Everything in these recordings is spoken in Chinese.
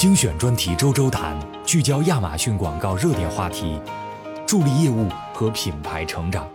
精选专题周周谈，聚焦亚马逊广告热点话题，助力业务和品牌成长。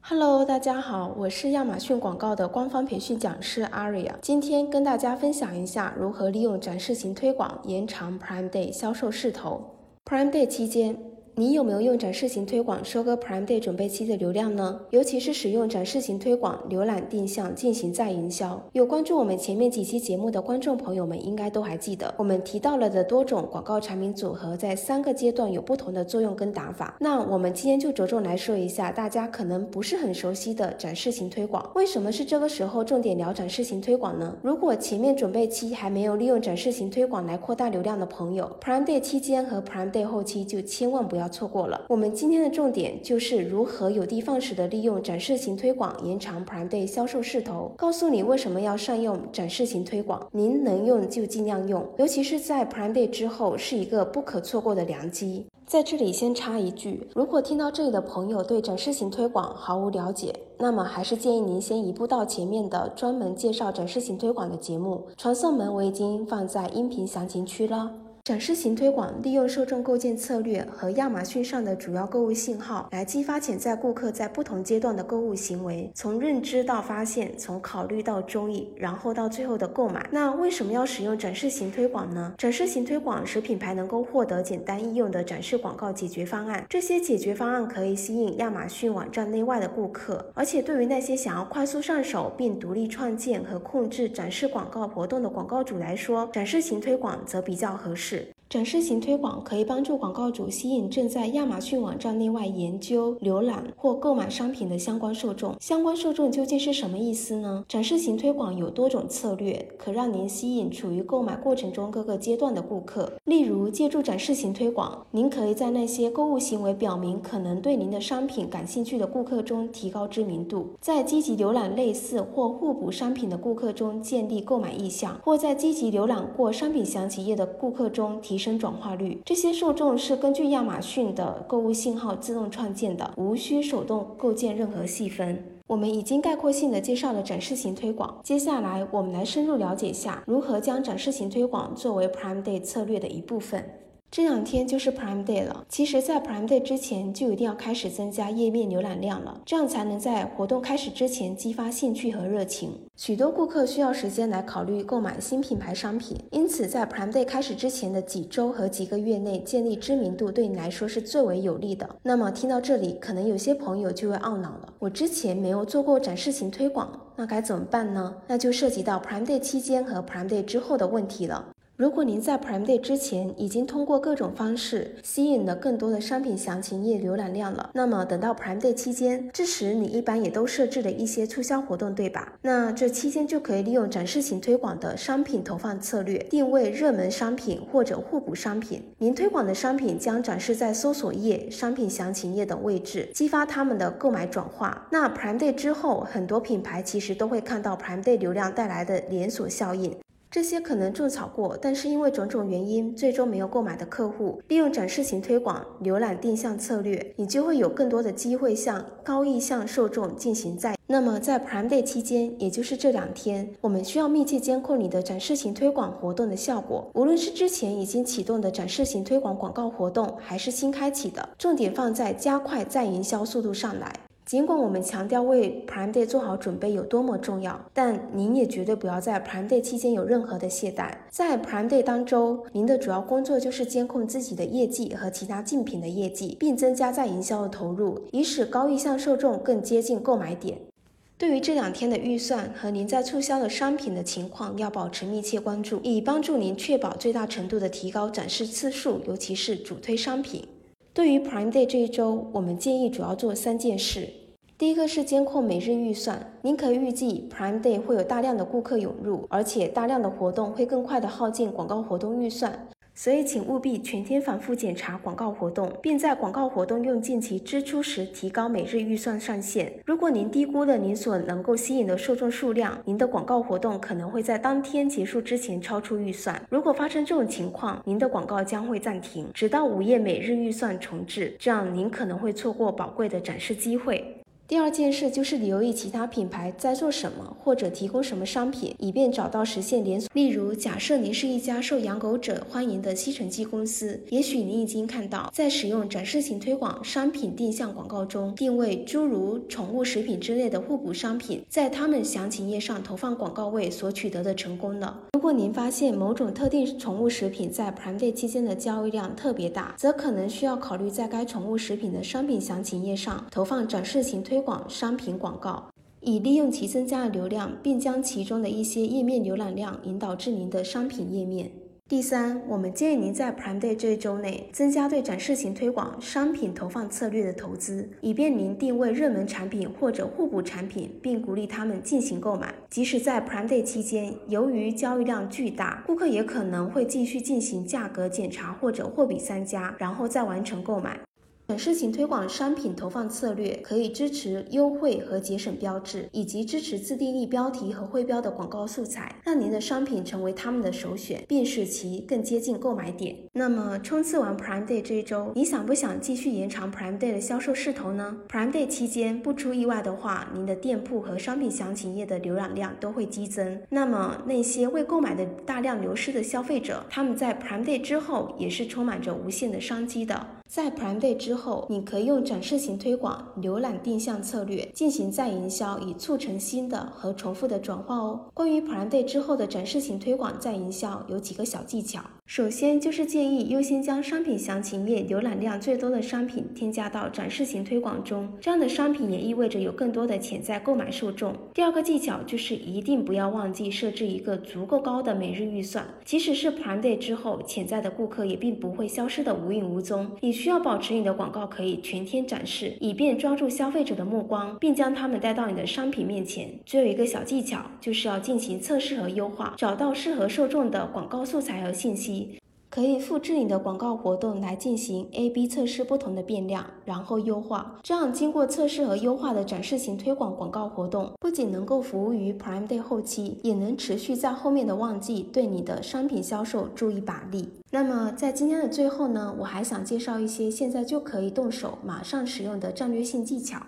Hello，大家好，我是亚马逊广告的官方培训讲师 Aria，今天跟大家分享一下如何利用展示型推广延长 Prime Day 销售势头。Prime Day 期间。你有没有用展示型推广收割 Prime Day 准备期的流量呢？尤其是使用展示型推广浏览定向进行再营销。有关注我们前面几期节目的观众朋友们，应该都还记得，我们提到了的多种广告产品组合，在三个阶段有不同的作用跟打法。那我们今天就着重来说一下大家可能不是很熟悉的展示型推广。为什么是这个时候重点聊展示型推广呢？如果前面准备期还没有利用展示型推广来扩大流量的朋友，Prime Day 期间和 Prime Day 后期就千万不要。错过了，我们今天的重点就是如何有的放矢的利用展示型推广延长 Prime Day 销售势头。告诉你为什么要善用展示型推广，您能用就尽量用，尤其是在 Prime Day 之后是一个不可错过的良机。在这里先插一句，如果听到这里的朋友对展示型推广毫无了解，那么还是建议您先移步到前面的专门介绍展示型推广的节目，传送门我已经放在音频详情区了。展示型推广利用受众构建策略和亚马逊上的主要购物信号，来激发潜在顾客在不同阶段的购物行为，从认知到发现，从考虑到中意，然后到最后的购买。那为什么要使用展示型推广呢？展示型推广使品牌能够获得简单易用的展示广告解决方案，这些解决方案可以吸引亚马逊网站内外的顾客，而且对于那些想要快速上手并独立创建和控制展示广告活动的广告主来说，展示型推广则比较合适。展示型推广可以帮助广告主吸引正在亚马逊网站内外研究、浏览或购买商品的相关受众。相关受众究竟是什么意思呢？展示型推广有多种策略，可让您吸引处于购买过程中各个阶段的顾客。例如，借助展示型推广，您可以在那些购物行为表明可能对您的商品感兴趣的顾客中提高知名度，在积极浏览类似或互补商品的顾客中建立购买意向，或在积极浏览过商品详情页的顾客中提。提升转化率，这些受众是根据亚马逊的购物信号自动创建的，无需手动构建任何细分。我们已经概括性的介绍了展示型推广，接下来我们来深入了解一下如何将展示型推广作为 Prime Day 策略的一部分。这两天就是 Prime Day 了。其实，在 Prime Day 之前就一定要开始增加页面浏览量了，这样才能在活动开始之前激发兴趣和热情。许多顾客需要时间来考虑购买新品牌商品，因此在 Prime Day 开始之前的几周和几个月内建立知名度，对你来说是最为有利的。那么，听到这里，可能有些朋友就会懊恼了：我之前没有做过展示型推广，那该怎么办呢？那就涉及到 Prime Day 期间和 Prime Day 之后的问题了。如果您在 Prime Day 之前已经通过各种方式吸引了更多的商品详情页浏览量了，那么等到 Prime Day 期间，这时你一般也都设置了一些促销活动，对吧？那这期间就可以利用展示型推广的商品投放策略，定位热门商品或者互补商品。您推广的商品将展示在搜索页、商品详情页等位置，激发他们的购买转化。那 Prime Day 之后，很多品牌其实都会看到 Prime Day 流量带来的连锁效应。这些可能种草过，但是因为种种原因最终没有购买的客户，利用展示型推广、浏览定向策略，你就会有更多的机会向高意向受众进行再。那么在 Prime Day 期间，也就是这两天，我们需要密切监控你的展示型推广活动的效果。无论是之前已经启动的展示型推广广告活动，还是新开启的，重点放在加快再营销速度上来。尽管我们强调为 Prime Day 做好准备有多么重要，但您也绝对不要在 Prime Day 期间有任何的懈怠。在 Prime Day 当中，您的主要工作就是监控自己的业绩和其他竞品的业绩，并增加在营销的投入，以使高意向受众更接近购买点。对于这两天的预算和您在促销的商品的情况，要保持密切关注，以帮助您确保最大程度的提高展示次数，尤其是主推商品。对于 Prime Day 这一周，我们建议主要做三件事。第一个是监控每日预算，您可以预计 Prime Day 会有大量的顾客涌入，而且大量的活动会更快的耗尽广告活动预算。所以，请务必全天反复检查广告活动，并在广告活动用尽其支出时提高每日预算上限。如果您低估了您所能够吸引的受众数量，您的广告活动可能会在当天结束之前超出预算。如果发生这种情况，您的广告将会暂停，直到午夜每日预算重置，这样您可能会错过宝贵的展示机会。第二件事就是留意其他品牌在做什么，或者提供什么商品，以便找到实现连锁。例如，假设您是一家受养狗者欢迎的吸尘器公司，也许您已经看到，在使用展示型推广商品定向广告中，定位诸如宠物食品之类的互补商品，在他们详情页上投放广告位所取得的成功了。如果您发现某种特定宠物食品在 Prime Day 期间的交易量特别大，则可能需要考虑在该宠物食品的商品详情页上投放展示型推。推广商品广告，以利用其增加的流量，并将其中的一些页面浏览量引导至您的商品页面。第三，我们建议您在 Prime Day 这一周内增加对展示型推广商品投放策略的投资，以便您定位热门产品或者互补产品，并鼓励他们进行购买。即使在 Prime Day 期间，由于交易量巨大，顾客也可能会继续进行价格检查或者货比三家，然后再完成购买。展示型推广商品投放策略可以支持优惠和节省标志，以及支持自定义标题和徽标的广告素材，让您的商品成为他们的首选，并使其更接近购买点。那么，冲刺完 Prime Day 这一周，你想不想继续延长 Prime Day 的销售势头呢？Prime Day 期间，不出意外的话，您的店铺和商品详情页的浏览量都会激增。那么，那些未购买的大量流失的消费者，他们在 Prime Day 之后也是充满着无限的商机的。在 Prime Day 之后，你可以用展示型推广、浏览定向策略进行再营销，以促成新的和重复的转化哦。关于 Prime Day 之后的展示型推广再营销，有几个小技巧。首先就是建议优先将商品详情页浏览量最多的商品添加到展示型推广中，这样的商品也意味着有更多的潜在购买受众。第二个技巧就是一定不要忘记设置一个足够高的每日预算，即使是 Prime Day 之后，潜在的顾客也并不会消失的无影无踪。你需要保持你的广告可以全天展示，以便抓住消费者的目光，并将他们带到你的商品面前。最后一个小技巧就是要进行测试和优化，找到适合受众的广告素材和信息。可以复制你的广告活动来进行 A/B 测试不同的变量，然后优化。这样经过测试和优化的展示型推广广告活动，不仅能够服务于 Prime Day 后期，也能持续在后面的旺季对你的商品销售助一把力。那么在今天的最后呢，我还想介绍一些现在就可以动手、马上使用的战略性技巧。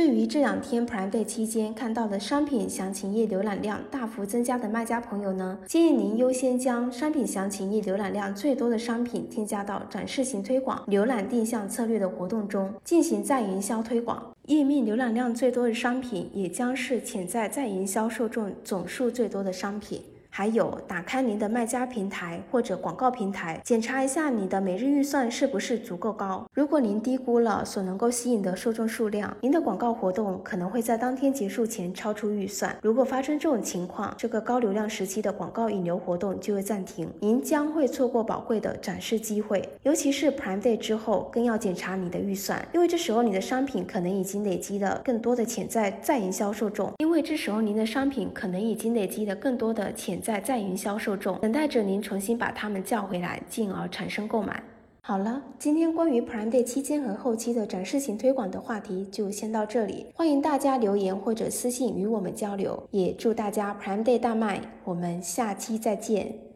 对于这两天 Prime Day 期间看到的商品详情页浏览量大幅增加的卖家朋友呢，建议您优先将商品详情页浏览量最多的商品添加到展示型推广、浏览定向策略的活动中进行再营销推广。页面浏览量最多的商品也将是潜在再营销受众总数最多的商品。还有，打开您的卖家平台或者广告平台，检查一下你的每日预算是不是足够高。如果您低估了所能够吸引的受众数量，您的广告活动可能会在当天结束前超出预算。如果发生这种情况，这个高流量时期的广告引流活动就会暂停，您将会错过宝贵的展示机会。尤其是 Prime Day 之后，更要检查你的预算，因为这时候你的商品可能已经累积了更多的潜在再营销受众。因为这时候您的商品可能已经累积了更多的潜在在营销受众，等待着您重新把他们叫回来，进而产生购买。好了，今天关于 Prime Day 期间和后期的展示型推广的话题就先到这里，欢迎大家留言或者私信与我们交流，也祝大家 Prime Day 大卖，我们下期再见。